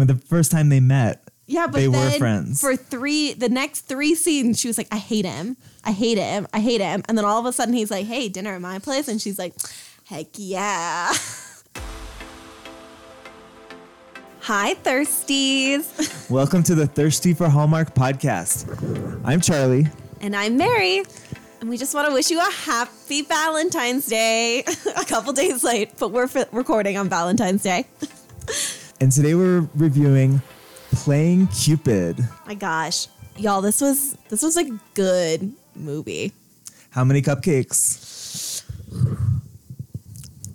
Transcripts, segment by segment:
when the first time they met, Yeah, but they were friends. for three the next three scenes. She was like, "I hate him, I hate him, I hate him," and then all of a sudden he's like, "Hey, dinner at my place," and she's like, "Heck yeah." Hi, thirsties. Welcome to the Thirsty for Hallmark podcast. I'm Charlie. And I'm Mary. And we just want to wish you a happy Valentine's Day. a couple days late, but we're fi- recording on Valentine's Day. And today we're reviewing Playing Cupid. My gosh. Y'all, this was this was a good movie. How many cupcakes?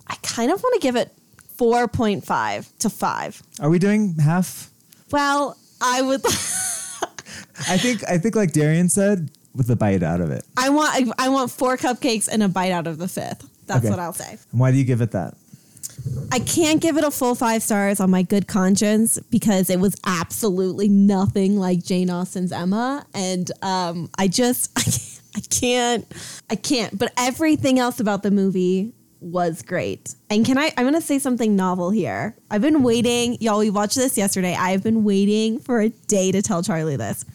I kind of want to give it 4.5 to 5. Are we doing half? Well, I would I think I think like Darian said, with a bite out of it. I want I want four cupcakes and a bite out of the fifth. That's Okay. what I'll say. And why do you give it that? I can't give it a full five stars on my good conscience because it was absolutely nothing like Jane Austen's Emma, and um, I just I can't, I can't. But everything else about the movie was great. And can I? I'm gonna say something novel here. I've been waiting, y'all. We watched this yesterday. I've been waiting for a day to tell Charlie this.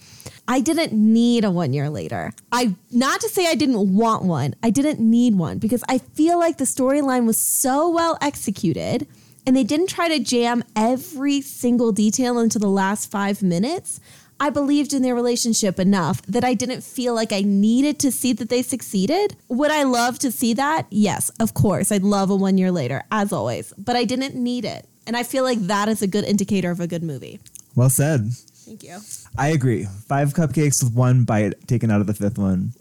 I didn't need a one year later. I not to say I didn't want one. I didn't need one because I feel like the storyline was so well executed and they didn't try to jam every single detail into the last 5 minutes. I believed in their relationship enough that I didn't feel like I needed to see that they succeeded. Would I love to see that? Yes, of course. I'd love a one year later, as always, but I didn't need it. And I feel like that is a good indicator of a good movie. Well said. Thank you. I agree. Five cupcakes with one bite taken out of the fifth one.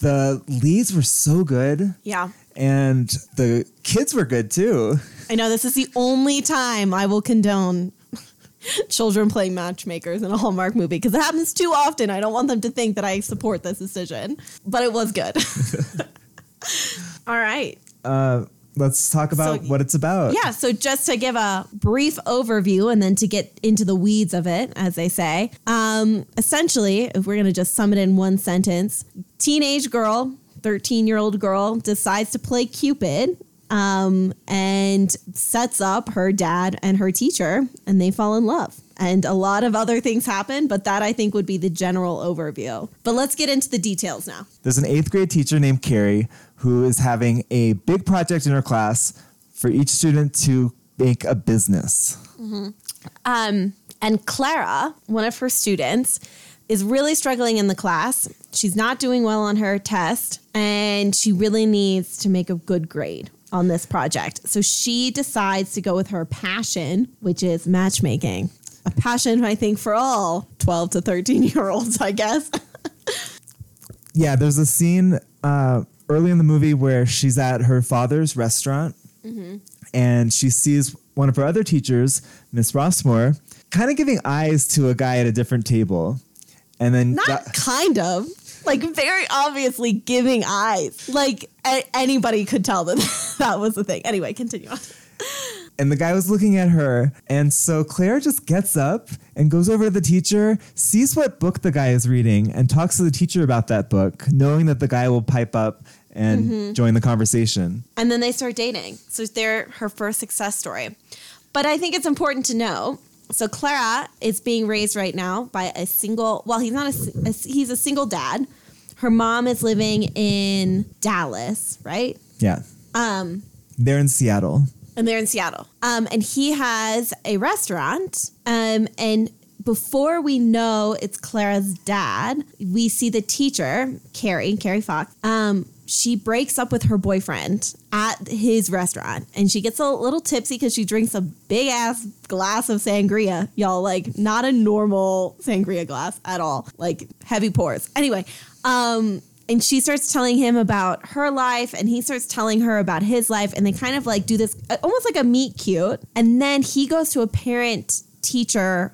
The leads were so good, Yeah. and the kids were good too. I know this is the only time I will condone children playing matchmakers in a Hallmark movie because it happens too often. I don't want them to think that I support this decision, but it was good. All right. Uh, let's talk about So- what it's about. Yeah, so just to give a brief overview and then to get into the weeds of it, as they say, um, essentially, if we're going to just sum it in one sentence, teenage girl, 13 year old girl, decides to play Cupid um, and sets up her dad and her teacher, and they fall in love. And a lot of other things happen, but that I think would be the general overview. But let's get into the details now. There's an eighth grade teacher named Carrie who is having a big project in her class for each student to make a business. Um, and Clara, one of her students, is really struggling in the class. She's not doing well on her test, and she really needs to make a good grade on this project. So she decides to go with her passion, which is matchmaking. A passion, I think, for all 12 to 13 year olds, I guess. Yeah, there's a scene uh, early in the movie where she's at her father's restaurant mm-hmm. and she sees one of her other teachers, Miss Rossmore, kind of giving eyes to a guy at a different table. And then Not that- kind of. Like very obviously giving eyes. Like a- anybody could tell that that was the thing. Anyway, continue on. and the guy was looking at her. And so Claire just gets up and goes over to the teacher, sees what book the guy is reading, and talks to the teacher about that book, knowing that the guy will pipe up and join the conversation. and then they start dating. So they're her first success story. But I think it's important to know. So Clara is being raised right now by a single. Well, he's not a he's a single dad. Her mom is living in Dallas, right? Yeah. Um, They're in Seattle. and they're in Seattle. Um, and he has a restaurant. Um, and before we know it's Clara's dad, we see the teacher, Carrie, Carrie Fox. Um, she breaks up with her boyfriend at his restaurant and she gets a little tipsy because she drinks a big ass glass of sangria. Y'all, like, not a normal sangria glass at all, like heavy pours. Anyway, um, and she starts telling him about her life and he starts telling her about his life and they kind of like do this uh, almost like a meet cute and then he goes to a parent teacher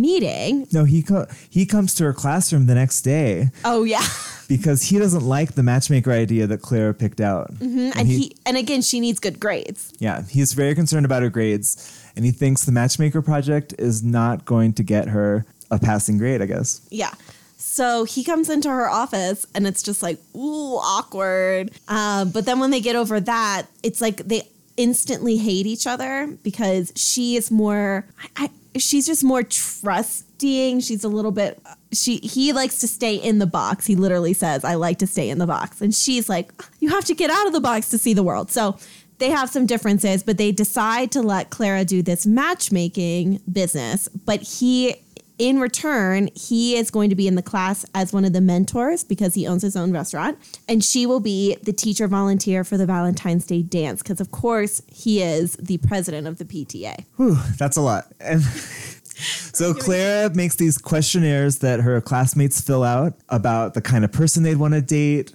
meeting No, he co- he comes to her classroom the next day oh yeah because he doesn't like the matchmaker idea that Clara picked out. and he and again she needs good grades yeah, he's very concerned about her grades, and he thinks the matchmaker project is not going to get her a passing grade. I guess. yeah so he comes into her office and it's just like ooh awkward um, but then when they get over that it's like they instantly hate each other because she is more I, I, she's just more trusting. She's a little bit she he likes to stay in the box. He literally says i like to stay in the box. And she's like you have to get out of the box to see the world. So they have some differences but they decide to let clara do this matchmaking business but he in return, he is going to be in the class as one of the mentors because he owns his own restaurant. And she will be the teacher volunteer for the Valentine's Day dance because, of course, he is the president of the PTA. Whew, that's a lot. And so Clara makes these questionnaires that her classmates fill out about the kind of person they'd want to date.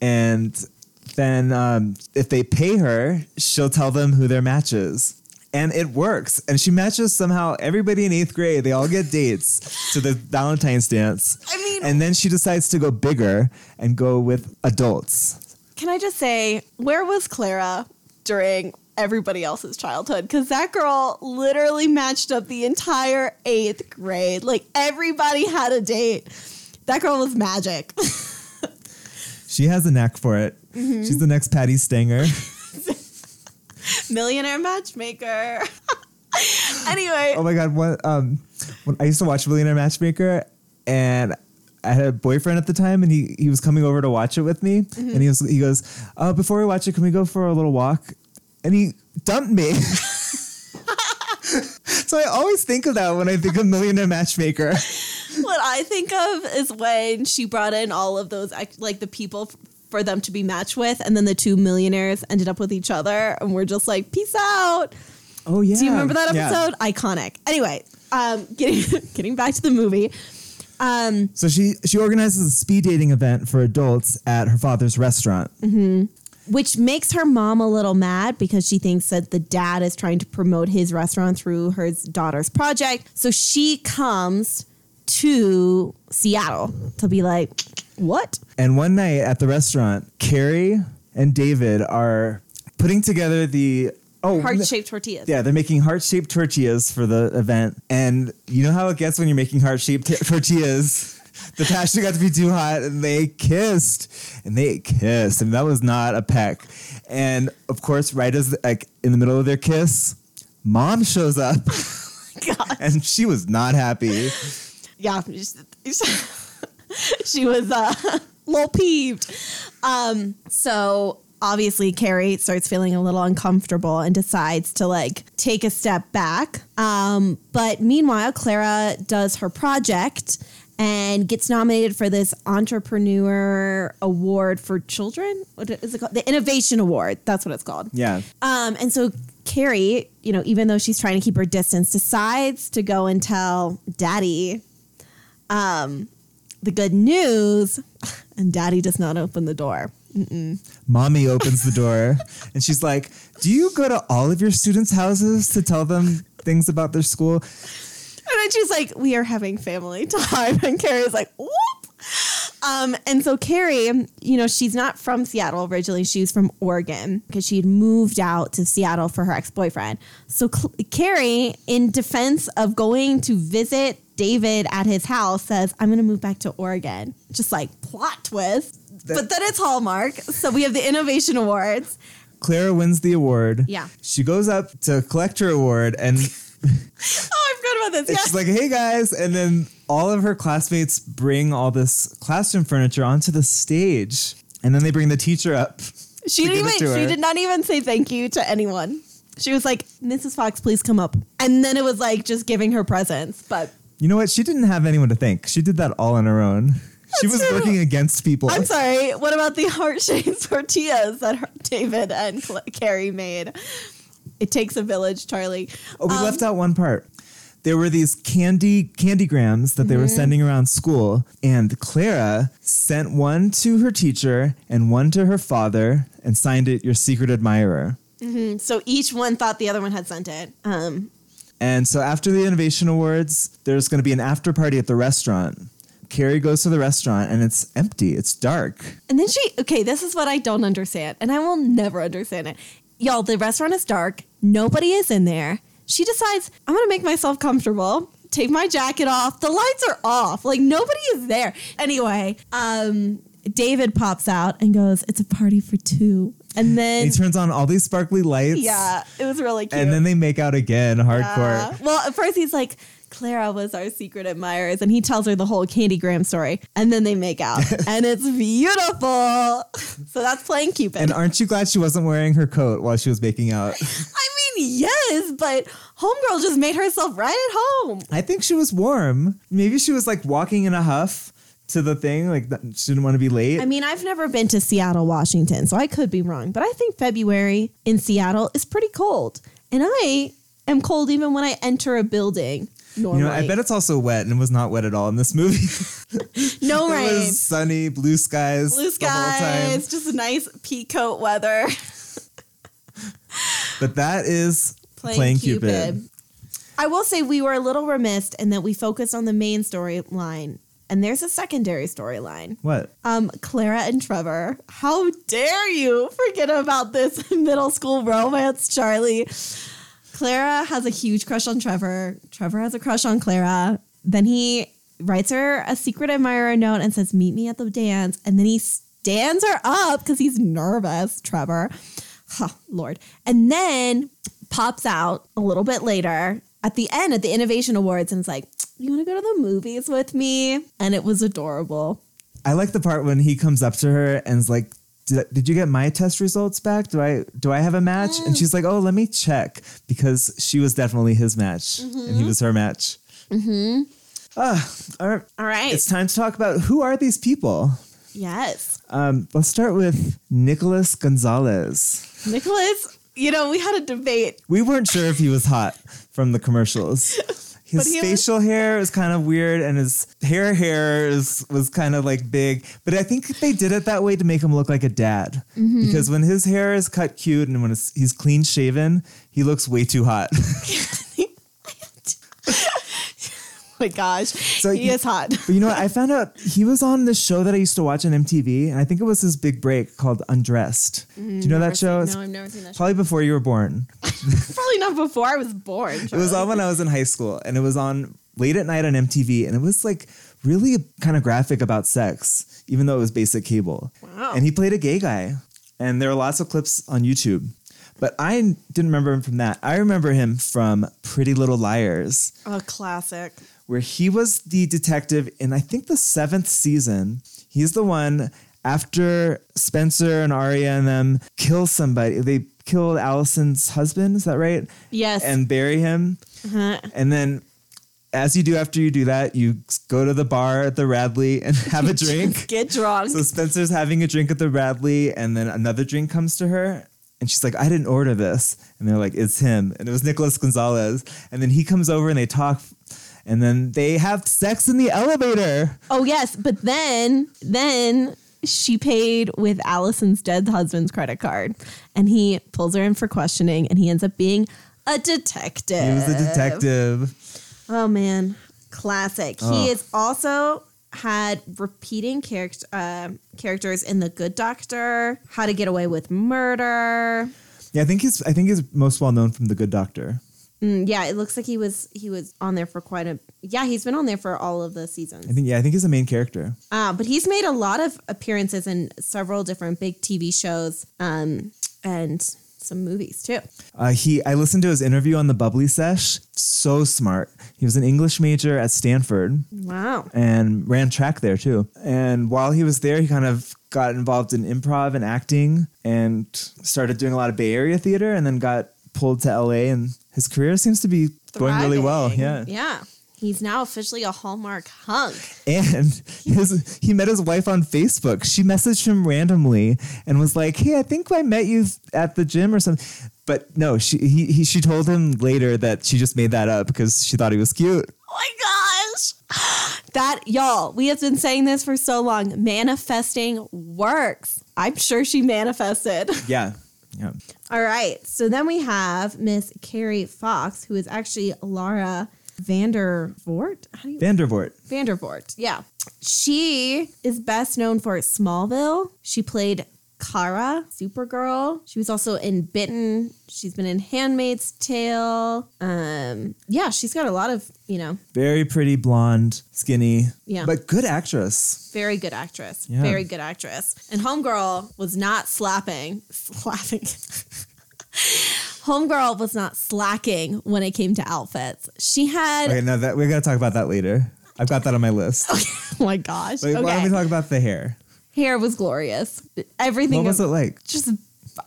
And then um, if they pay her, she'll tell them who their match is and it works. And she matches somehow everybody in eighth grade. They all get dates to the Valentine's dance. I mean- and then she decides to go bigger and go with adults. Can I just say, where was Clara during everybody else's childhood? Because that girl literally matched up the entire eighth grade. Like everybody had a date. That girl was magic. She has a knack for it. Mm-hmm. She's the next Patti Stanger. Millionaire matchmaker. anyway, oh my god! What? Um, when I used to watch Millionaire Matchmaker, and I had a boyfriend at the time, and he he was coming over to watch it with me, and he was he goes, uh, "Before we watch it, can we go for a little walk?" And he dumped me. so I always think of that when I think of Millionaire Matchmaker. what I think of is when she brought in all of those, like the people for them to be matched with, and then the two millionaires ended up with each other, and we're just like, peace out. Oh yeah. Do you remember that Yeah. episode? Iconic. Anyway, um, getting getting back to the movie. Um, So she she organizes a speed dating event for adults at her father's restaurant. which makes her mom a little mad because she thinks that the dad is trying to promote his restaurant through her daughter's project. So she comes to Seattle to be like, "What? And one night at the restaurant, Carrie and David are putting together the oh Heart shaped tortillas." Yeah, they're making heart shaped tortillas for the event. And you know how it gets when you're making heart shaped t- tortillas? The passion got to be too hot and they kissed. And they kissed. And that was not a peck. And of course, right as like in the middle of their kiss, mom shows up oh God. and she was not happy. yeah, she was uh, a little peeved. Um, so obviously, Carrie starts feeling a little uncomfortable and decides to like take a step back. Um, but meanwhile, Clara does her project and gets nominated for this entrepreneur award for children. What is it called? The Innovation Award. That's what it's called. Yeah. Um, and so Carrie, you know, even though she's trying to keep her distance, decides to go and tell Daddy um, the good news, and Daddy does not open the door. Mommy opens the door and she's like, Do you go to all of your students' houses to tell them things about their school? And then she's like, "We are having family time," and Carrie's like, "Whoop." Um, and so Carrie, you know, she's not from Seattle originally. She's from Oregon because she had moved out to Seattle for her ex boyfriend. So Cl- Carrie, in defense of going to visit David at his house, says, "I'm going to move back to Oregon." Just like plot twist. but then it's Hallmark. So we have the Innovation Awards. Clara wins the award. Yeah. She goes up to collect her award and Oh, I forgot about this. Yeah. she's like, hey guys. And then all of her classmates bring all this classroom furniture onto the stage. And then they bring the teacher up. She didn't even. She did not even say thank you to anyone. She was like, "Mrs. Fox, please come up," and then it was like just giving her presents. But You know what? She didn't have anyone to thank. She did that all on her own. she was true. working against people. I'm sorry. What about the heart shaped tortillas that David and Carrie made? It takes a village, Charlie. Oh, we Um, left out one part. There were these candy candygrams that they Mm-hmm. were sending around school, and Clara sent one to her teacher and one to her father and signed it "Your Secret Admirer." So each one thought the other one had sent it. Um, And so after the Innovation Awards, there's going to be an after party at the restaurant. Carrie goes to the restaurant and it's empty. It's dark. and then she. Okay, this is what I don't understand, and I will never understand it. Y'all, the restaurant is dark. Nobody is in there. She decides, I'm gonna make myself comfortable. Take my jacket off. The lights are off. Like nobody is there. Anyway, um, David pops out and goes, "It's a party for two. And then he turns on all these sparkly lights. yeah, it was really cute. And then they make out again, hardcore. Yeah. Well, at first he's like, Clara was our secret admirers, and he tells her the whole candy gram story, and then they make out, and it's beautiful. So that's playing Cupid. And aren't you glad she wasn't wearing her coat while she was making out? I mean, yes, but Homegirl just made herself right at home. I think she was warm. Maybe she was like walking in a huff to the thing, like she didn't want to be late. I mean, I've never been to Seattle, Washington, so I could be wrong, but I think February in Seattle is pretty cold, and I am cold even when I enter a building. Normally, you know, I bet it's also wet and it was not wet at all in this movie. no it rain, was sunny, blue skies, blue the whole time. skies, just a nice peacoat weather. But that is playing, Cupid. I will say we were a little remiss in that we focused on the main storyline, and there's a secondary storyline. What? Um, Clara and Trevor. How dare you forget about this middle school romance, Charlie? Clara has a huge crush on Trevor. Trevor has a crush on Clara. Then he writes her a secret admirer note and says, Meet me at the dance. And then he stands her up because he's nervous, Trevor. Lord. And then pops out a little bit later at the end at the Innovation Awards and is like, You want to go to the movies with me? And it was adorable. I like the part when he comes up to her and is like, did, did you get my test results back? Do I do I have a match? And she's like, oh, let me check because she was definitely his match and he was her match. Mm-hmm. Ah, all right. All right. It's time to talk about who are these people. yes. Um, let's start with Nicholas Gonzalez. Nicholas, you know, we had a debate. We weren't sure if he was hot from the commercials. His he was- facial hair is kind of weird, and his hair hair is, was kind of like big. But I think they did it that way to make him look like a dad. Mm-hmm. Because when his hair is cut cute and when it's, he's clean shaven, he looks way too hot. my gosh. So he you- is hot. but you know what? I found out he was on this show that I used to watch on MTV, and I think it was his big break called Undressed. Do you mm, know that show? It's No, I've never seen that show. Probably before you were born. Probably not before I was born. It was on when I was in high school, and it was on late at night on MTV, and it was like really kind of graphic about sex, even though it was basic cable. Wow. And he played a gay guy, and there are lots of clips on YouTube. But I didn't remember him from that. I remember him from Pretty Little Liars, a classic. Where he was the detective in I think the seventh season. He's the one after Spencer and Aria and them kill somebody. They killed Alison's husband. Is that right? Yes. And bury him. Uh-huh. And then, as you do after you do that, you go to the bar at the Radley and have a drink. Get drunk. so Spencer's having a drink at the Radley, and then another drink comes to her. And she's like, I didn't order this. And they're like, it's him. And it was Nicholas Gonzalez. And then he comes over and they talk. And then they have sex in the elevator. oh yes, but then then she paid with Alison's dead husband's credit card, and he pulls her in for questioning, and he ends up being a detective. He was a detective. Oh man, classic. Oh. He has also had repeating character uh, characters in The Good Doctor, How to Get Away with Murder. Yeah, I think he's I think he's most well known from The Good Doctor. Mm, yeah, it looks like he was he was on there for quite a yeah. He's been on there for all of the seasons. I think yeah, I think he's the main character. Uh, but he's made a lot of appearances in several different big TV shows um, and some movies too. Uh, he, I listened to his interview on the Bubbly Sesh. So smart. He was an English major at Stanford Wow. and ran track there too. And while he was there, he kind of got involved in improv and acting and started doing a lot of Bay Area theater, and then got pulled to LA. And his career seems to be going really well. Yeah. Yeah. He's now officially a Hallmark hunk. And his, he met his wife on Facebook. She messaged him randomly and was like, "Hey, I think I met you at the gym or something." But no, she he, he she told him later that she just made that up because she thought he was cute. Oh my gosh. That, y'all, we have been saying this for so long. Manifesting works. I'm sure she manifested. Yeah, yeah. All right. So then we have Miss Carrie Fox, who is actually Laura Vandervoort. How do you Vandervoort. Vandervoort. Yeah. She is best known for Smallville. She played Kara, Supergirl. She was also in Bitten. She's been in Handmaid's Tale. Um, yeah, she's got a lot of, you know, Very pretty, blonde, skinny. Yeah. But good actress. very good actress. Yeah. Very good actress. And Homegirl was not slapping, slapping. Homegirl was not slacking when it came to outfits. She had, Okay, no, that we're gonna talk about that later. I've got that on my list. oh my gosh. Wait, Why don't we talk about the hair? Hair was glorious. Everything What was it like? just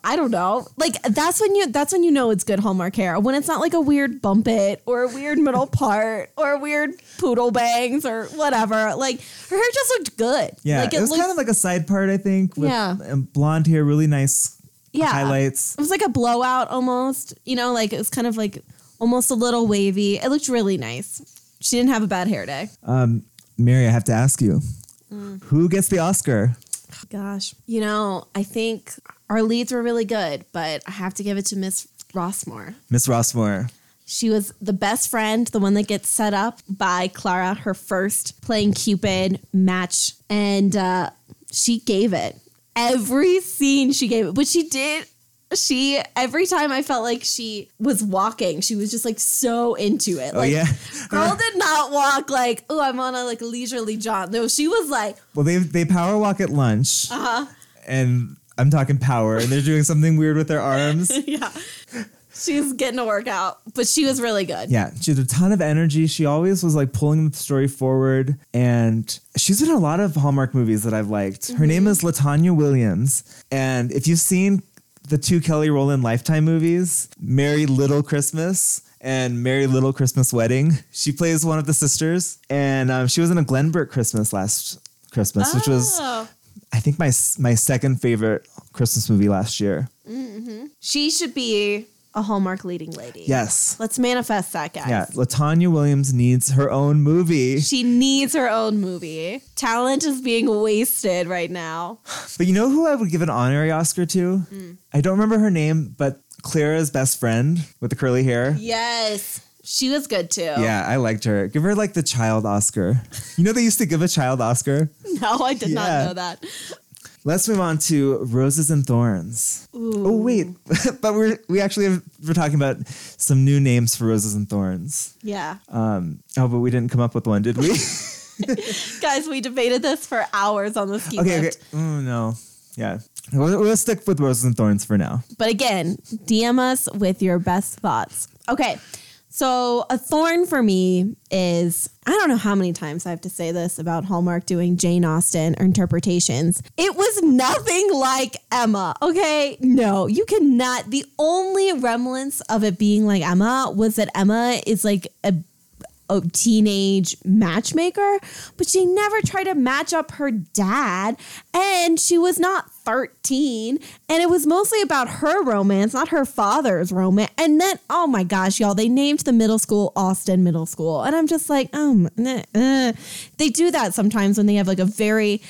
I don't know. Like that's when you that's when you know it's good Hallmark hair. When it's not like a weird bump it or a weird middle part or weird poodle bangs or whatever. Like her hair just looked good. Yeah, like it, was kind of like a side part, I think. With Yeah. blonde hair, really nice yeah. highlights. It was like a blowout almost. You know, like it was kind of like almost a little wavy. It looked really nice. She didn't have a bad hair day. Um, Mary, I have to ask you, Mm. who gets the Oscar? Gosh. You know, I think our leads were really good, but I have to give it to Miss Rossmore. Miss Rossmore. She was the best friend, the one that gets set up by Clara, her first playing Cupid match. And uh, she gave it. Every scene she gave it. But she did, she, every time I felt like she was walking, she was just like so into it. Oh like, yeah. Girl did not walk like, oh, I'm on a like leisurely jaunt. No, she was like, Well, they they power walk at lunch, uh huh. and I'm talking power, and they're doing something weird with their arms. yeah. She's getting a workout, but she was really good. Yeah, she had a ton of energy. She always was like pulling the story forward, and she's in a lot of Hallmark movies that I've liked. Her name is Latonya Williams, and if you've seen the two Kelly Rowland Lifetime movies, Merry Liddle Christmas and Merry Liddle Christmas Wedding, she plays one of the sisters, and um, she was in a Glenbrooke Christmas last Christmas, which was Oh. I think my my second favorite Christmas movie last year. She should be a Hallmark leading lady. Yes. Let's manifest that, guys. Yeah, Latonya Williams needs her own movie. She needs her own movie. Talent is being wasted right now. But you know who I would give an honorary Oscar to? Hmm. I don't remember her name, but Clara's best friend with the curly hair. Yes. She was good too. Yeah, I liked her. Give her like the child Oscar. You know they used to give a child Oscar. No, I did Yeah. not know that. Let's move on to Roses and Thorns. Oh wait, but we're we actually have, we're talking about some new names for Roses and Thorns. Yeah. Um, oh, but we didn't come up with one, did we? Guys, we debated this for hours on the ski okay, okay. Oh no, yeah. We'll, we'll stick with Roses and Thorns for now. But again, DM us with your best thoughts. Okay. So a thorn for me is I don't know how many times I have to say this about Hallmark doing Jane Austen interpretations. It was nothing like Emma. Okay. No, you cannot. The only remnants of it being like Emma was that Emma is like a a teenage matchmaker, but she never tried to match up her dad. And she was not 13. And it was mostly about her romance, not her father's romance. And then, oh my gosh, y'all, they named the middle school Austen Middle School. And I'm just like, um, uh. they do that sometimes when they have like a very,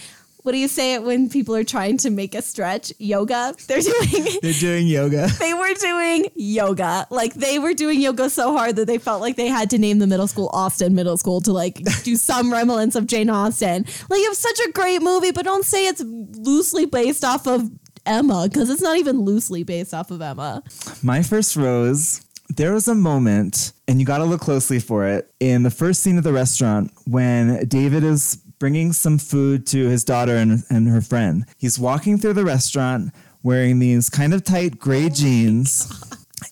what do you say it when people are trying to make a stretch? Yoga. They're doing They're doing yoga. they were doing yoga. Like they were doing yoga so hard that they felt like they had to name the middle school Austen Middle School to like do some remnants of Jane Austen. Like it was such a great movie, but don't say it's loosely based off of Emma because it's not even loosely based off of Emma. My first rose, there was a moment, and you got to look closely for it, in the first scene of the restaurant when David is bringing some food to his daughter and, and her friend. He's walking through the restaurant wearing these kind of tight gray jeans,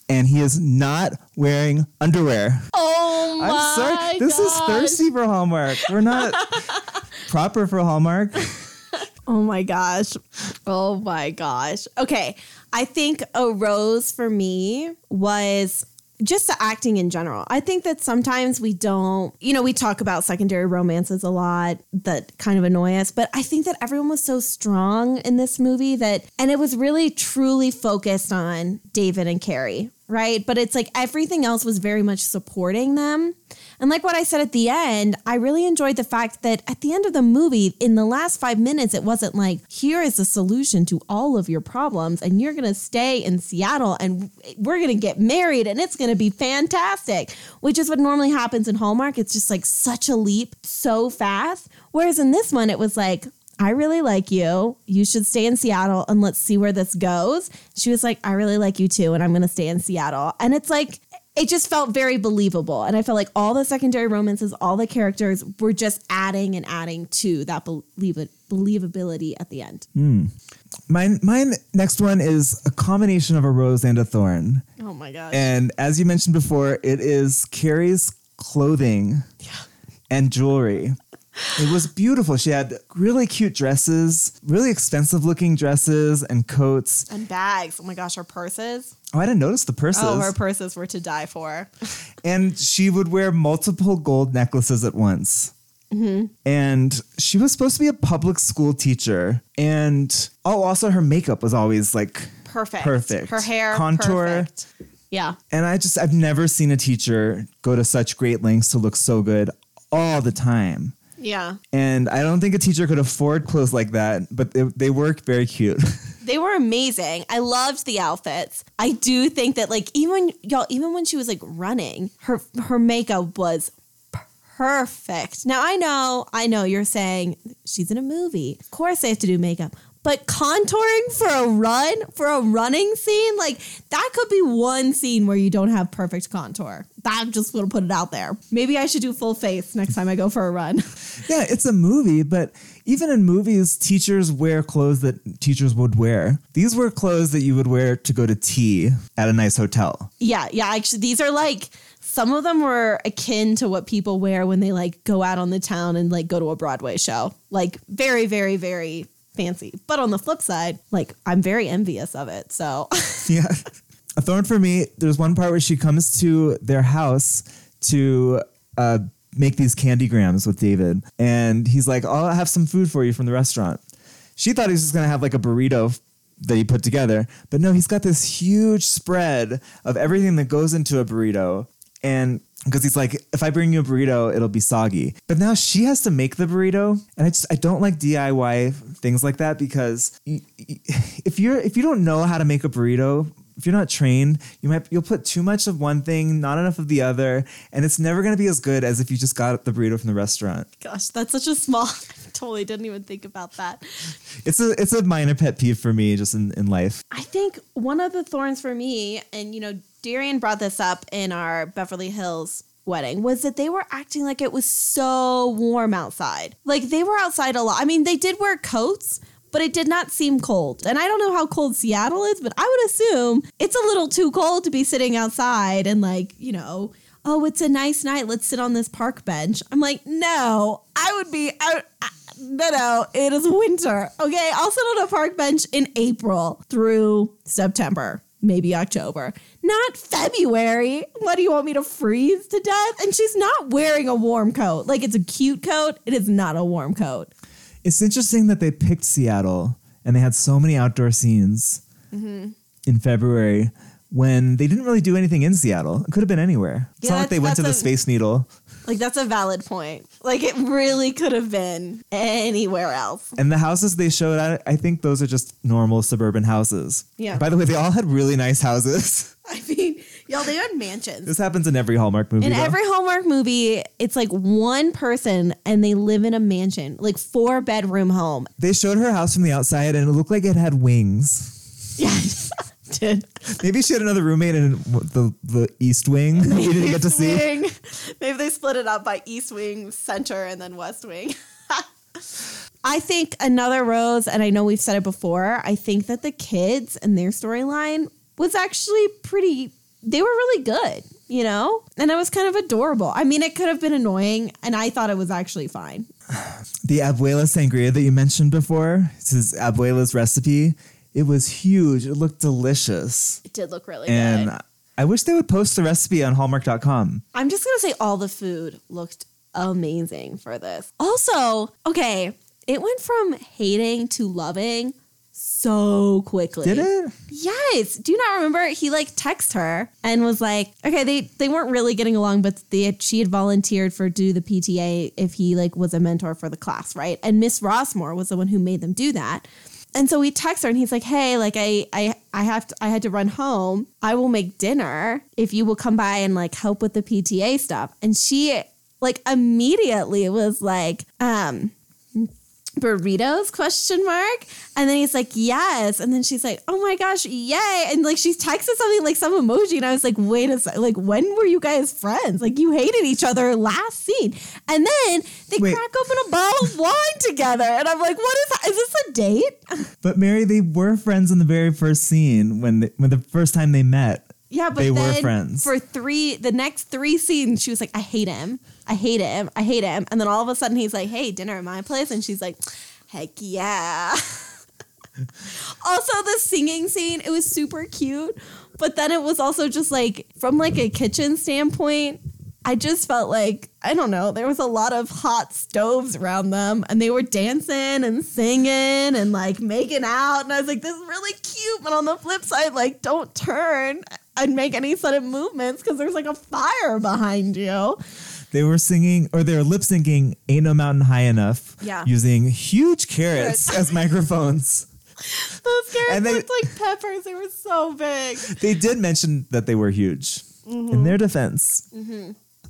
and he is not wearing underwear. Oh my I'm sorry. This is thirsty for Hallmark. We're not proper for Hallmark. Oh my gosh. Oh my gosh. Okay. I think a rose for me was just the acting in general. I think that sometimes we don't, you know, we talk about secondary romances a lot that kind of annoy us, but I think that everyone was so strong in this movie that, and it was really truly focused on David and Carrie, right? But it's like everything else was very much supporting them. And like what I said at the end, I really enjoyed the fact that at the end of the movie, in the last five minutes, it wasn't like, here is the solution to all of your problems, and you're gonna stay in Seattle and we're gonna get married and it's gonna be fantastic, which is what normally happens in Hallmark. It's just like such a leap so fast. Whereas in this one, it was like, I really like you. You should stay in Seattle and let's see where this goes. She was like, I really like you too, and I'm going to stay in Seattle. And it's like, it just felt very believable. And I felt like all the secondary romances, all the characters were just adding and adding to that believe- believability at the end. Hmm. Mine, mine next one is a combination of a rose and a thorn. Oh my gosh. And as you mentioned before, it is Carrie's clothing and jewelry. It was beautiful. She had really cute dresses, really expensive looking dresses and coats. and bags. Oh my gosh, her purses. Oh, I didn't notice the purses. Oh, her purses were to die for. and she would wear multiple gold necklaces at once. Mm-hmm. And she was supposed to be a public school teacher. And oh, also her makeup was always like Perfect. Perfect. Her hair. Contour. Perfect. Yeah. And I just, I've never seen a teacher go to such great lengths to look so good all the time. Yeah. And I don't think a teacher could afford clothes like that, but they, they work very cute. They were amazing. I loved the outfits. I do think that like even y'all even when she was like running, her her makeup was perfect. Now I know, I know you're saying she's in a movie. Of course they have to do makeup. But contouring for a run, for a running scene, like that could be one scene where you don't have perfect contour. I'm just gonna put it out there. Maybe I should do full face next time I go for a run. yeah, it's a movie, but even in movies, teachers wear clothes that teachers would wear. These were clothes that you would wear to go to tea at a nice hotel. Yeah, yeah. Actually, these are like some of them were akin to what people wear when they like go out on the town and like go to a Broadway show. Like very, very, very fancy. But on the flip side, like I'm very envious of it. So Yeah. A thorn for me, there's one part where she comes to their house to uh, make these candy grams with David. And he's like, I'll have some food for you from the restaurant. She thought he was just going to have like a burrito that he put together. But no, he's got this huge spread of everything that goes into a burrito. And because he's like, if I bring you a burrito, it'll be soggy. But now she has to make the burrito, and I just I don't like DIY things like that because if you're if you don't know how to make a burrito, if you're not trained, you might you'll put too much of one thing, not enough of the other, and it's never gonna be as good as if you just got the burrito from the restaurant. gosh, that's such a small totally didn't even think about that. It's a it's a minor pet peeve for me just in, in life. I think one of the thorns for me, and you know, Darian brought this up in our Beverly Hills wedding, was that they were acting like it was so warm outside. Like they were outside a lot. I mean, they did wear coats, but it did not seem cold. And I don't know how cold Seattle is, but I would assume it's a little too cold to be sitting outside and like, you know, oh, it's a nice night. Let's sit on this park bench. I'm like, no, I would be out. No, no, it is winter. Okay, I'll sit on a park bench in April through September, maybe October, not February. What do you want me to freeze to death? And she's not wearing a warm coat. Like it's a cute coat. It is not a warm coat. It's interesting that they picked Seattle and they had so many outdoor scenes mm-hmm. in February when they didn't really do anything in Seattle. It could have been anywhere. It's Yeah, not like they went to the a- Space Needle. Like that's a valid point. Like it really could have been anywhere else. And the houses they showed, I, I think those are just normal suburban houses. Yeah. By the way, they all had really nice houses. I mean, y'all, they had mansions. this happens in every Hallmark movie. In though. every Hallmark movie, it's like one person and they live in a mansion, like four bedroom home. they showed her house from the outside and it looked like it had wings. Yeah, did. Maybe she had another roommate in the, the East Wing that we didn't get to see. Wing. Maybe they split it up by East Wing, Center, and then West Wing. I think another rose, and I know we've said it before, I think that the kids and their storyline was actually pretty, they were really good, you know? And it was kind of adorable. I mean, it could have been annoying, and I thought it was actually fine. The Abuela Sangria that you mentioned before, this is Abuela's recipe. It was huge. It looked delicious. It did look really And good. I wish they would post the recipe on Hallmark.com. I'm just gonna say all the food looked amazing for this. Also, okay, it went from hating to loving so quickly. Did it? Yes. Do you not remember? He like texted her and was like, okay, they they weren't really getting along, but they had, she had volunteered for do the PTA if he like was a mentor for the class, right? And Miss Rossmore was the one who made them do that. And so we text her and he's like, "Hey, like I I I have to I had to run home. I will make dinner if you will come by and like help with the PTA stuff." And she like immediately was like, um burritos question mark? And then he's like yes. And then she's like oh my gosh yay. And like she's texted something like some emoji. And i was like wait a second like when were you guys friends? Like you hated each other last scene. And then they Wait. crack open a bottle of wine together. And i'm like what is that? Is this a date? But Mary, they were friends in the very first scene when they, when the first time they met. Yeah but They were then friends. for three the next three scenes she was like i hate him. I hate him. I hate him. And then all of a sudden he's like hey dinner at my place. And she's like heck yeah. Also the singing scene it was super cute. But then it was also just like from like a kitchen standpoint i just felt like i don't know there was a lot of hot stoves around them. And they were dancing and singing and like making out. And i was like this is really cute. But on the flip side like don't turn and make any sudden movements because there's like a fire behind you They were singing or they were lip syncing "Ain't No Mountain High Enough" Yeah. using huge carrots as microphones. those carrots And they- looked like peppers they were so big They did mention that they were huge. Mm-hmm. In their defense,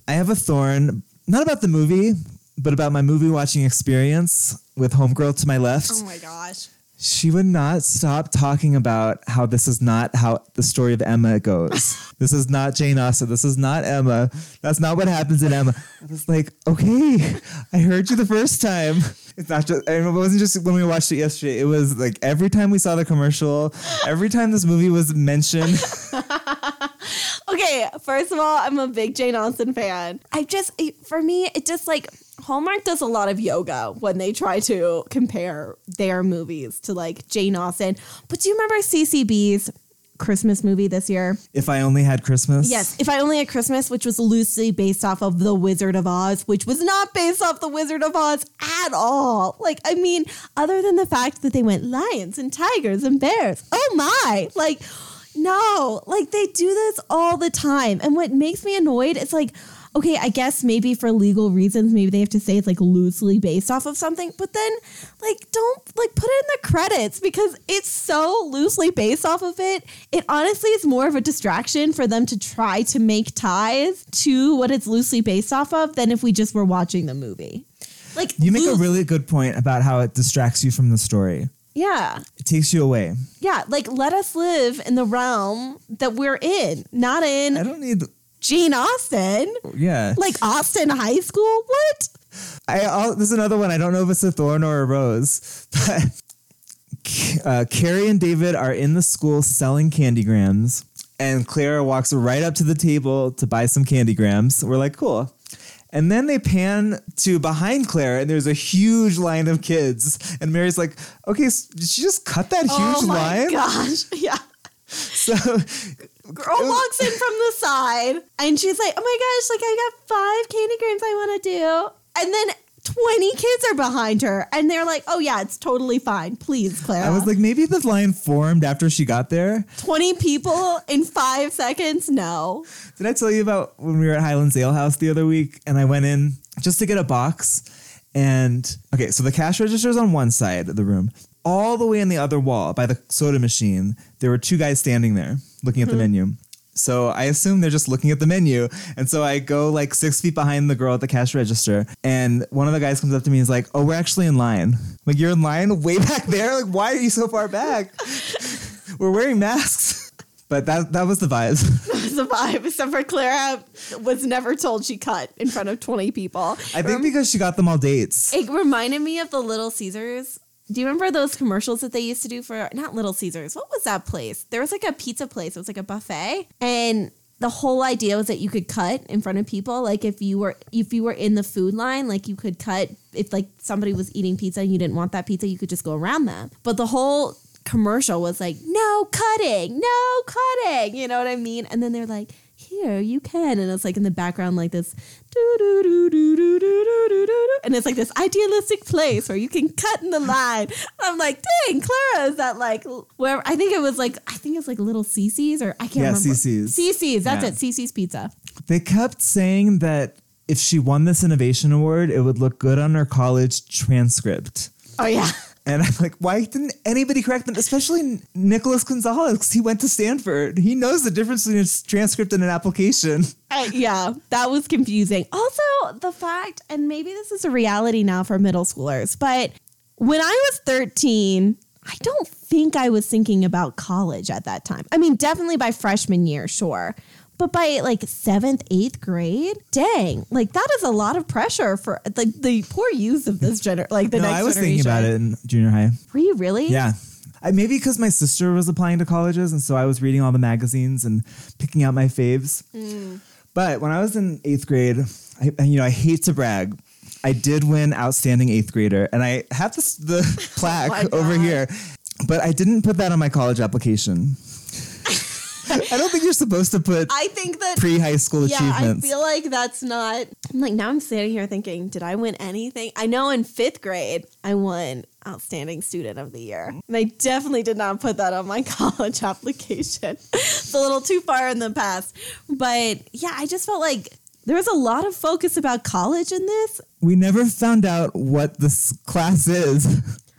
I have a thorn, not about the movie, but about my movie watching experience with Homegirl to my left. oh my gosh She would not stop talking about how this is not how the story of Emma goes. this is not Jane Austen. This is not Emma. That's not what happens in Emma. I was like, okay, I heard you the first time. It's not just, it wasn't just when we watched it yesterday. It was like every time we saw the commercial, every time this movie was mentioned. Okay, first of all, I'm a big Jane Austen fan. I just, for me, it just like Hallmark does a lot of yoga when they try to compare their movies to like Jane Austen. But do you remember CCB's Christmas movie this year? If I only had Christmas. Yes, If I Only Had Christmas, which was loosely based off of The Wizard of Oz, which was not based off The Wizard of Oz at all. Like, I mean, other than the fact that they went lions and tigers and bears. Oh my. Like, no, like they do this all the time. And what makes me annoyed is like, okay, I guess maybe for legal reasons, maybe they have to say it's like loosely based off of something, but then like don't like put it in the credits because it's so loosely based off of it. It honestly is more of a distraction for them to try to make ties to what it's loosely based off of than if we just were watching the movie. Like You make a really good point about how it distracts you from the story. Yeah. It takes you away. Yeah, like let us live in the realm that we're in, not in. I don't need. Jane Austen. Yeah. Like Austen High School? What? I I'll, there's another one. I don't know if it's a thorn or a rose, but uh, Carrie and David are in the school selling candy grams, and Clara walks right up to the table to buy some candy grams. We're like, cool. And then they pan to behind Claire, and there's a huge line of kids. And Mary's like, "Okay, did she just cut that oh huge line. oh my line?" gosh. Yeah. So Girl walks in from the side and she's like, oh my gosh, like I got five candy grams I want to do. And then 20 kids are behind her and they're like, oh yeah, it's totally fine. Please, Clara. I was like, maybe the line formed after she got there. 20 people in five seconds? No. Did I tell you about when we were at Highlands Ale House the other week and I went in just to get a box? And okay, so the cash register is on one side of the room. All the way on the other wall by the soda machine, there were two guys standing there looking at the hmm. menu. So I assume they're just looking at the menu. And so I go like six feet behind the girl at the cash register. And one of the guys comes up to me and is like, Oh, we're actually in line. Like, you're in line way back there? Like, why are you so far back? we're wearing masks. But that that was the vibes. was the vibe. Except for Clara was never told she cut in front of 20 people. I think because she got them all dates. It reminded me of the Little Caesars. Do you remember those commercials that they used to do for not Little Caesars? What was that place? There was like a pizza place. It was like a buffet, and the whole idea was that you could cut in front of people. Like if you were if you were in the food line, like you could cut if like somebody was eating pizza and you didn't want that pizza, you could just go around them. But the whole commercial was like, no cutting, no cutting. You know what I mean? And then they're like, here, you can. And it's like in the background, like this, and it's like this idealistic place where you can cut in the line. I'm like, dang, Clara, is that like where I think it was like, I think it's like Little Cece's or I can't yeah, remember. CiCi's. CiCi's, that's yeah. it, CiCi's Pizza. They kept saying that if she won this innovation award, it would look good on her college transcript. Oh, yeah. And I'm like, why didn't anybody correct them? Especially Nicholas Gonzalez, 'cause he went to Stanford. He knows the difference between a transcript and an application. Uh, yeah, that was confusing. Also, the fact, and maybe this is a reality now for middle schoolers, but when I was 13, I don't think I was thinking about college at that time. I mean, definitely by freshman year, sure. But by like seventh, eighth grade, dang, like that is a lot of pressure for like the poor youth of this gener, like the no, next I was generation. thinking about it in junior high. Were you really? Yeah. I, maybe because my sister was applying to colleges, and so I was reading all the magazines and picking out my faves. Mm. But when I was in eighth grade, I, you know, I hate to brag, I did win outstanding eighth grader, and I have this the plaque oh my over here, but I didn't put that on my college application. I don't think you're supposed to put I think that pre high school yeah, achievements. I feel like that's not. I'm like now I'm sitting here thinking, did I win anything? I know in fifth grade I won outstanding student of the year, and I definitely did not put that on my college application. it's a little too far in the past, but yeah, I just felt like there was a lot of focus about college in this. we never found out what this class is.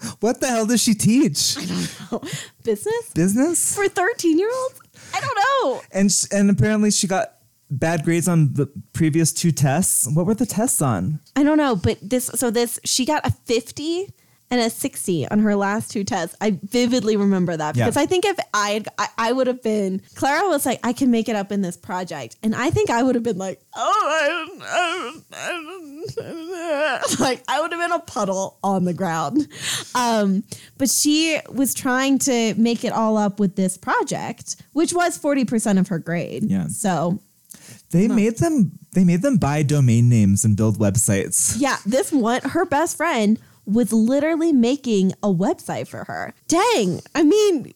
what the hell does she teach? I don't know. Business Business? for 13 year olds? I don't know. And sh- and apparently she got bad grades on the previous two tests. What were the tests on? I don't know, but this so this she got a 50 and a 60 on her last two tests. I vividly remember that Yeah. because I think if I had I, I would have been Clara was like I can make it up in this project and I think I would have been like oh I, I, I, like I would have been a puddle on the ground. Um but she was trying to make it all up with this project which was 40% of her grade. Yeah. So They made them they made them buy domain names and build websites. Yeah, this one, her best friend was literally making a website for her. Dang. I mean,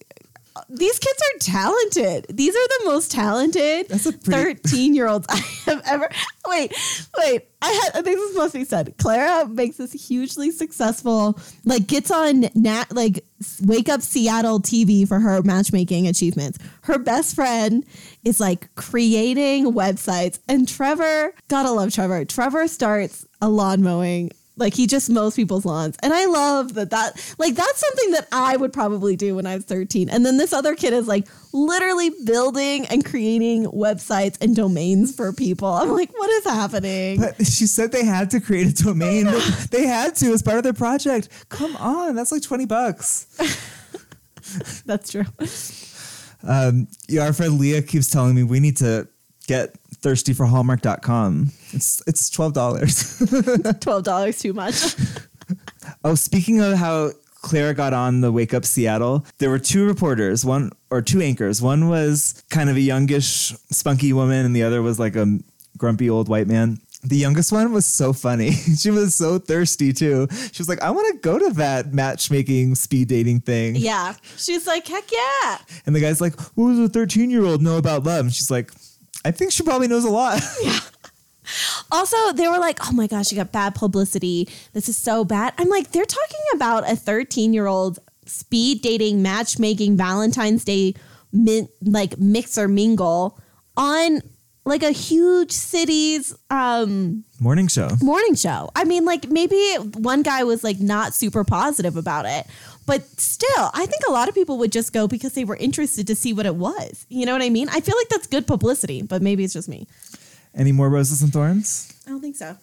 these kids are talented. These are the most talented That's a pretty- 13 year olds I have ever. Wait, wait. I, had, I think this must be said. Clara makes this hugely successful, like, gets on nat, like, Wake Up Seattle TV for her matchmaking achievements. Her best friend is like creating websites, and Trevor, gotta love Trevor. Trevor starts a lawn mowing like he just mows people's lawns. And I love that that like that's something that I would probably do when I was 13. And then this other kid is like literally building and creating websites and domains for people. I'm like, what is happening? But she said they had to create a domain. they had to as part of their project. Come on, that's like 20 bucks. That's true. Um, yeah, our friend Leah keeps telling me we need to get thirstyforhallmark.com. It's it's $12. $12 too much. Oh, speaking of how Clara got on the Wake Up Seattle, there were two reporters, one or two anchors. One was kind of a youngish, spunky woman, and the other was like a grumpy old white man. The youngest one was so funny. she was so thirsty too. She was like, I want to go to that matchmaking speed dating thing. yeah. She's like, heck yeah. And the guy's like, What does a 13 year old know about love? And she's like, I think she probably knows a lot. Yeah. Also, they were like, oh my gosh, you got bad publicity. This is so bad. I'm like, they're talking about a 13 year old speed dating, matchmaking, Valentine's Day, min- like mix or mingle on like a huge city's um, Morning show. morning show. I mean, like maybe one guy was like not super positive about it, but still, I think a lot of people would just go because they were interested to see what it was. You know what I mean? I feel like that's good publicity, but maybe it's just me. Any more roses and thorns? I don't think so.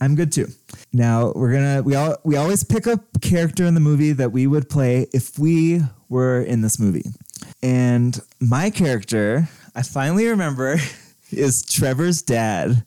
I'm good too. Now we're gonna we all we always pick a character in the movie that we would play if we were in this movie. And my character, I finally remember, is Trevor's dad.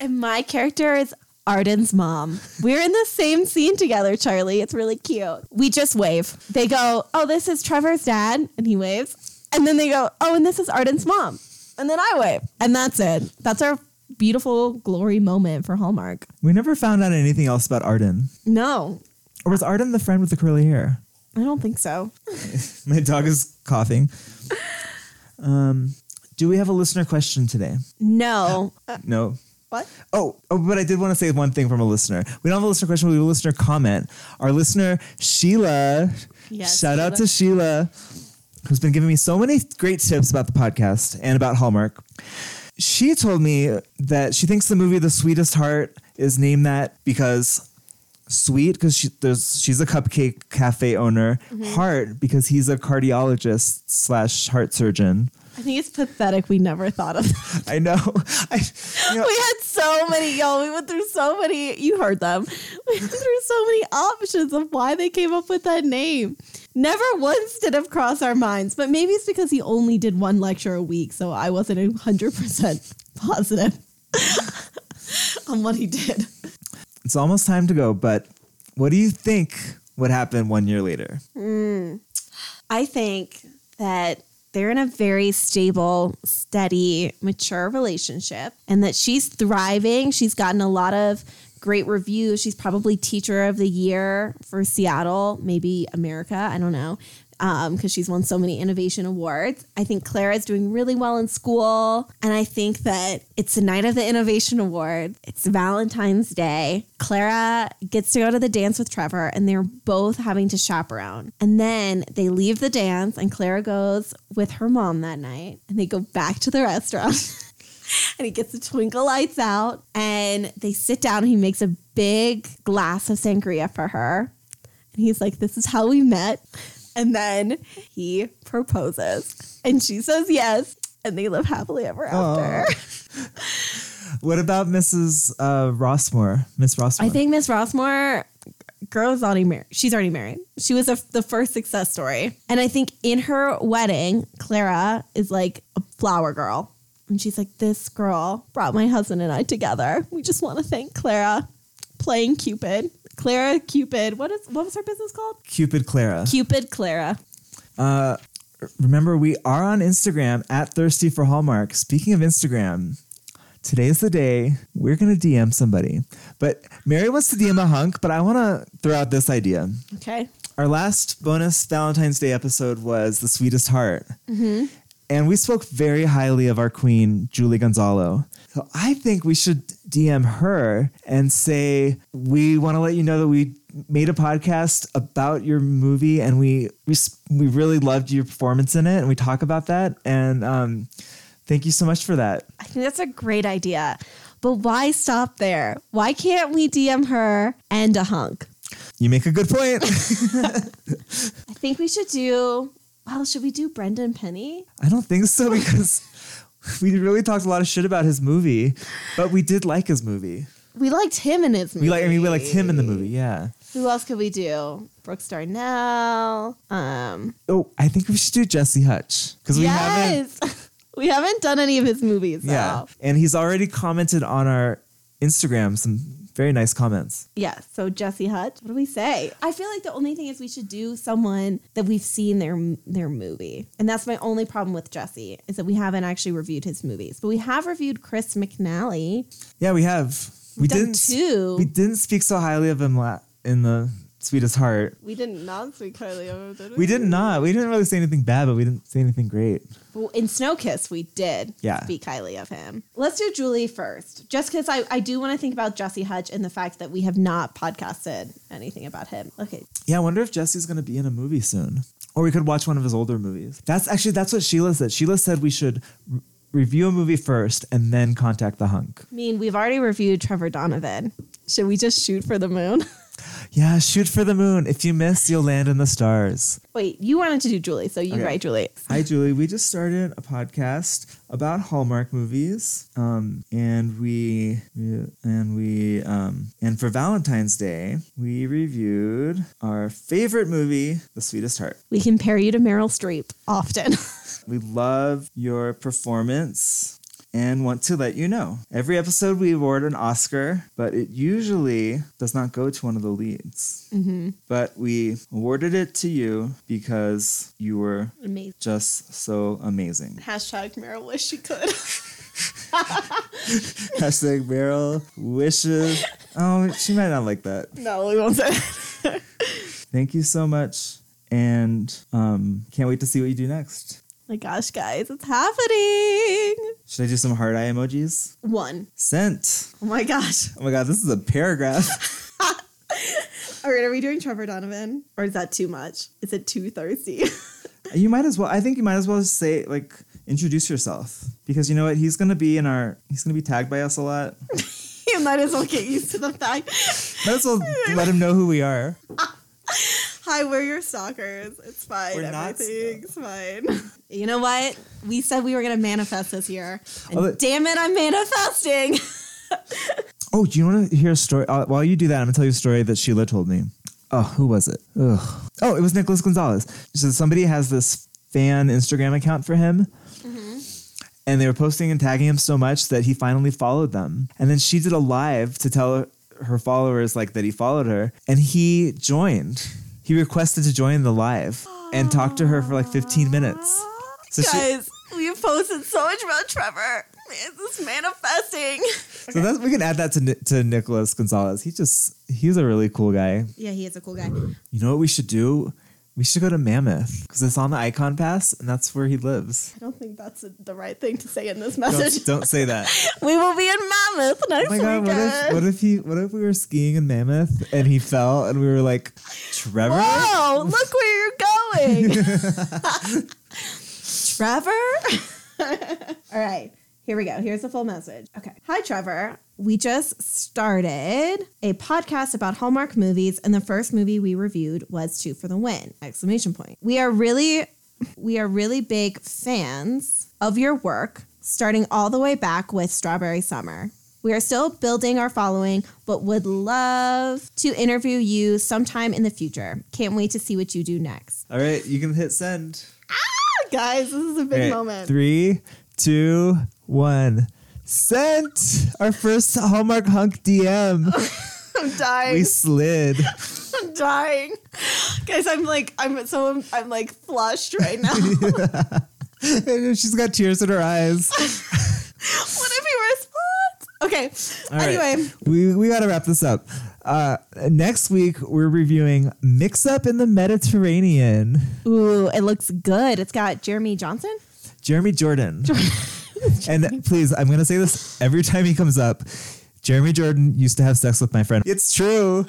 And my character is Arden's mom. We're in the same scene together, Charlie. It's really cute. We just wave. They go, Oh, this is Trevor's dad. And he waves. And then they go, Oh, and this is Arden's mom. And then I wave. And that's it. That's our beautiful glory moment for Hallmark. We never found out anything else about Arden. No, Or was Arden the friend with the curly hair? I don't think so. My dog is coughing. Um, do we have a listener question today? No. No. What? Oh, oh, but I did want to say one thing from a listener. We don't have a listener question, but we have a listener comment. Our listener, Sheila, Yes, shout out to Sheila, who's been giving me so many great tips about the podcast and about Hallmark. She told me that she thinks the movie The Sweetest Heart is named that because Sweet because she, there's she's a cupcake cafe owner. Mm-hmm. Heart because he's a cardiologist slash heart surgeon. I think it's pathetic we never thought of that. I know. I, you know, we had so many, y'all. We went through so many. You heard them. We went through so many options of why they came up with that name. Never once did it cross our minds, but maybe it's because he only did one lecture a week, so I wasn't hundred percent positive on what he did. It's almost time to go, but what do you think would happen one year later? Hmm. I think that they're in a very stable, steady, mature relationship and that she's thriving. She's gotten a lot of great reviews. She's probably teacher of the year for Seattle, maybe America. I don't know. Um, because she's won so many innovation awards. I think Clara is doing really well in school. And I think that it's the night of the innovation award. It's Valentine's Day. Clara gets to go to the dance with Trevor, and they're both having to chaperone. And then they leave the dance, and Clara goes with her mom that night, and they go back to the restaurant. and he gets the twinkle lights out, and they sit down, and he makes a big glass of sangria for her. And he's like, This is how we met. And then he proposes, and she says yes, and they live happily ever after. What about Mrs. Uh, Rossmore? Miss Rossmore. I think Miss Rossmore, girl's already married. She's already married. She was a, the first success story. And I think in her wedding, Clara is like a flower girl. And she's like, this girl brought my husband and I together. We just want to thank Clara playing Cupid. Clara Cupid. What is what was her business called? Cupid Clara. Cupid Clara. Uh, remember, we are on Instagram at Thirsty for Hallmark. Speaking of Instagram, today's the day we're going to DM somebody. But Mary wants to DM a hunk, but I want to throw out this idea. Okay. Our last bonus Valentine's Day episode was The Sweetest Heart. Mm-hmm. And we spoke very highly of our queen, Julie Gonzalo. So I think we should DM her and say, we want to let you know that we made a podcast about your movie and we we, we really loved your performance in it and we talk about that and um, thank you so much for that I think that's a great idea. But why stop there? Why can't we DM her and a hunk? you make a good point I think we should do. Well, should we do Brendan Penny? i don't think so because we really talked a lot of shit about his movie but we did like his movie We liked him in his movie. we like i mean we liked him in the movie yeah Who else could we do? Brooks Darnell. Um, oh i think we should do jesse hutch because we haven't we haven't done any of his movies. yeah Yeah. and he's already commented on our instagram some very nice comments Yeah. So Jesse Hutch. What do we say? I feel like the only thing is we should do someone that we've seen their their movie, and that's my only problem with Jesse is that we haven't actually reviewed his movies, but we have reviewed Chris McNally. yeah we have we done didn't two. we didn't speak so highly of him la- in the sweetest heart We did not speak highly of him, did We did not. We didn't really say anything bad, but we didn't say anything great. Well, in Snow Kiss, we did Yeah. speak highly of him. Let's do Julie first, just because I, I do want to think about Jesse Hutch and the fact that we have not podcasted anything about him. Okay. Yeah, I wonder if Jesse's going to be in a movie soon. Or we could watch one of his older movies. That's actually that's what Sheila said. Sheila said we should re- review a movie first and then contact the hunk. I mean, we've already reviewed Trevor Donovan. Should we just shoot for the moon? Yeah, shoot for the moon. If you miss, you'll land in the stars. Wait, you wanted to do Julie, so you Okay. write Julie. Hi, Julie. We just started a podcast about Hallmark movies, um, and we, we and we um, and for Valentine's Day we reviewed our favorite movie, The Sweetest Heart. We compare you to Meryl Streep often. We love your performance and want to let you know. Every episode we award an Oscar, but it usually does not go to one of the leads. But we awarded it to you because you were Amazing. just so amazing. Hashtag Meryl wish she could. Hashtag Meryl wishes. Oh, she might not like that. no, we won't say that. Thank you so much. And um, can't wait to see what you do next. My gosh, guys, it's happening. Should I do some heart eye emojis? One. Sent. Oh my gosh. Oh my god, this is a paragraph. All right, are we doing Trevor Donovan? Or is that too much? Is it too thirsty? You might as well. I think you might as well just say like introduce yourself because you know what he's gonna be in our. He's gonna be tagged by us a lot. you might as well get used to the fact. Might as well let him know who we are. Hi, we're your stalkers. It's fine. We're not Everything's fine. You know what? We said we were gonna manifest this year. And Oh, but- damn it, I'm manifesting. Oh, do you want to hear a story? Uh, while you do that, I'm gonna tell you a story that Sheila told me. Oh, who was it? Ugh. Oh, it was Nicholas Gonzalez. So somebody has this fan Instagram account for him. And they were posting and tagging him so much that he finally followed them. And then she did a live to tell her followers like that he followed her, and he joined. He requested to join the live and talk to her for like 15 minutes. So she- Guys, we've posted so much about Trevor. Man, this is manifesting. So that's, we can add that to to Nicholas Gonzalez. He just he's a really cool guy. Yeah, he is a cool guy. You know what we should do? We should go to Mammoth because it's on the Ikon Pass and that's where he lives. I don't think that's the right thing to say in this Don't, message. don't say that. We will be in Mammoth next Oh my god! What if what if he what if we were skiing in Mammoth and he fell and we were like, Trevor? Whoa, look where you're going. Trevor? All right, here we go. Here's the full message. Okay. Hi, Trevor. We just started a podcast about Hallmark movies, and the first movie we reviewed was Two for the Win! Exclamation point. We are really, we are really big fans of your work, starting all the way back with Strawberry Summer. We are still building our following, but would love to interview you sometime in the future. Can't wait to see what you do next. All right, you can hit send. Ah, guys, this is a big right, moment. Three, two, one. Sent our first Hallmark hunk DM. I'm dying. we slid. I'm dying. Guys, I'm like, I'm so, I'm like flushed right now. She's got tears in her eyes. what if he responds? Okay. All right. anyway, we we got to wrap this up. Uh, next week we're reviewing Mix Up in the Mediterranean. ooh, it looks good. It's got Jeremy Johnson. Jeremy Jordan. And please, I'm gonna say this every time he comes up. Jeremy Jordan used to have sex with my friend. It's true.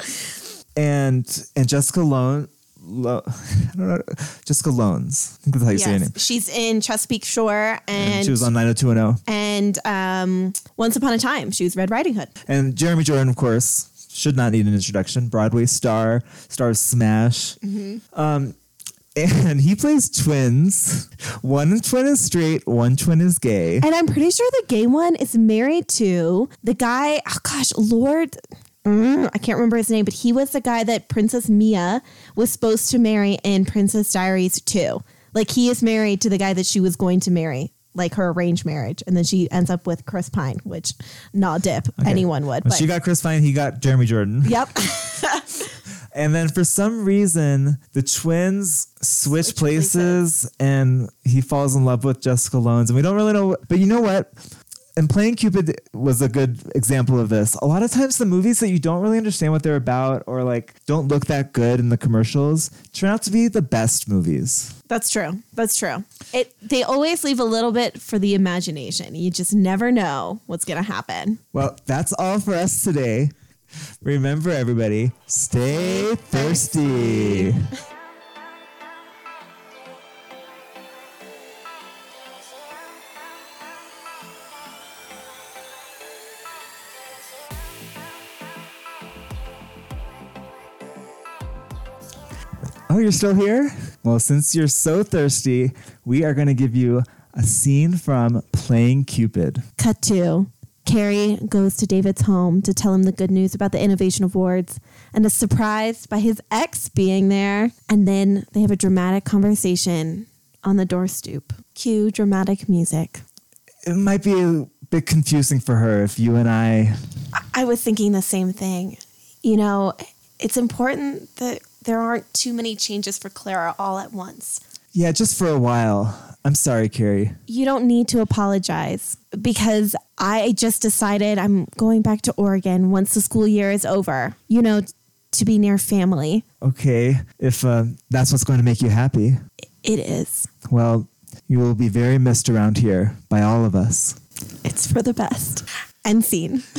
And and Jessica Lone. Lo, I don't know. Jessica Loans. I think that's how you say her name. She's in Chesapeake Shore and She was on 90210. and um, Once Upon a Time. She was Red Riding Hood. And Jeremy Jordan, of course, should not need an introduction. Broadway star, star of Smash. Um, and he plays twins. One twin is straight, one twin is gay. And I'm pretty sure the gay one is married to the guy. Oh gosh, Lord. mm, I can't remember his name, but he was the guy that Princess Mia was supposed to marry in Princess Diaries 2. Like he is married to the guy that she was going to marry, like her arranged marriage. And then she ends up with Chris Pine, which not dip. Anyone would. When But she got Chris Pine, he got Jeremy Jordan. Yep. And then for some reason, the twins switch, Switch places, and he falls in love with Jessica Lones. And we don't really know. But you know what? And Playing Cupid was a good example of this. A lot of times, the movies that you don't really understand what they're about or like don't look that good in the commercials turn out to be the best movies. That's true. That's true. It they always leave a little bit for the imagination. You just never know what's gonna happen. Well, that's all for us today. Remember, everybody, stay thirsty. Oh, you're still here? Well, since you're so thirsty, we are going to give you a scene from Playing Cupid. Cut to Carrie goes to David's home to tell him the good news about the Innovation Awards and is surprised by his ex being there. And then they have a dramatic conversation on the door stoop. Cue dramatic music. It might be a bit confusing for her if you and I. I was thinking the same thing. You know, it's important that there aren't too many changes for Clara all at once. Yeah, just for a while. I'm sorry, Carrie. You don't need to apologize because I just decided I'm going back to Oregon once the school year is over, you know, to be near family. Okay, if uh, that's what's going to make you happy, It is. well, you will be very missed around here by all of us. It's for the best. End scene.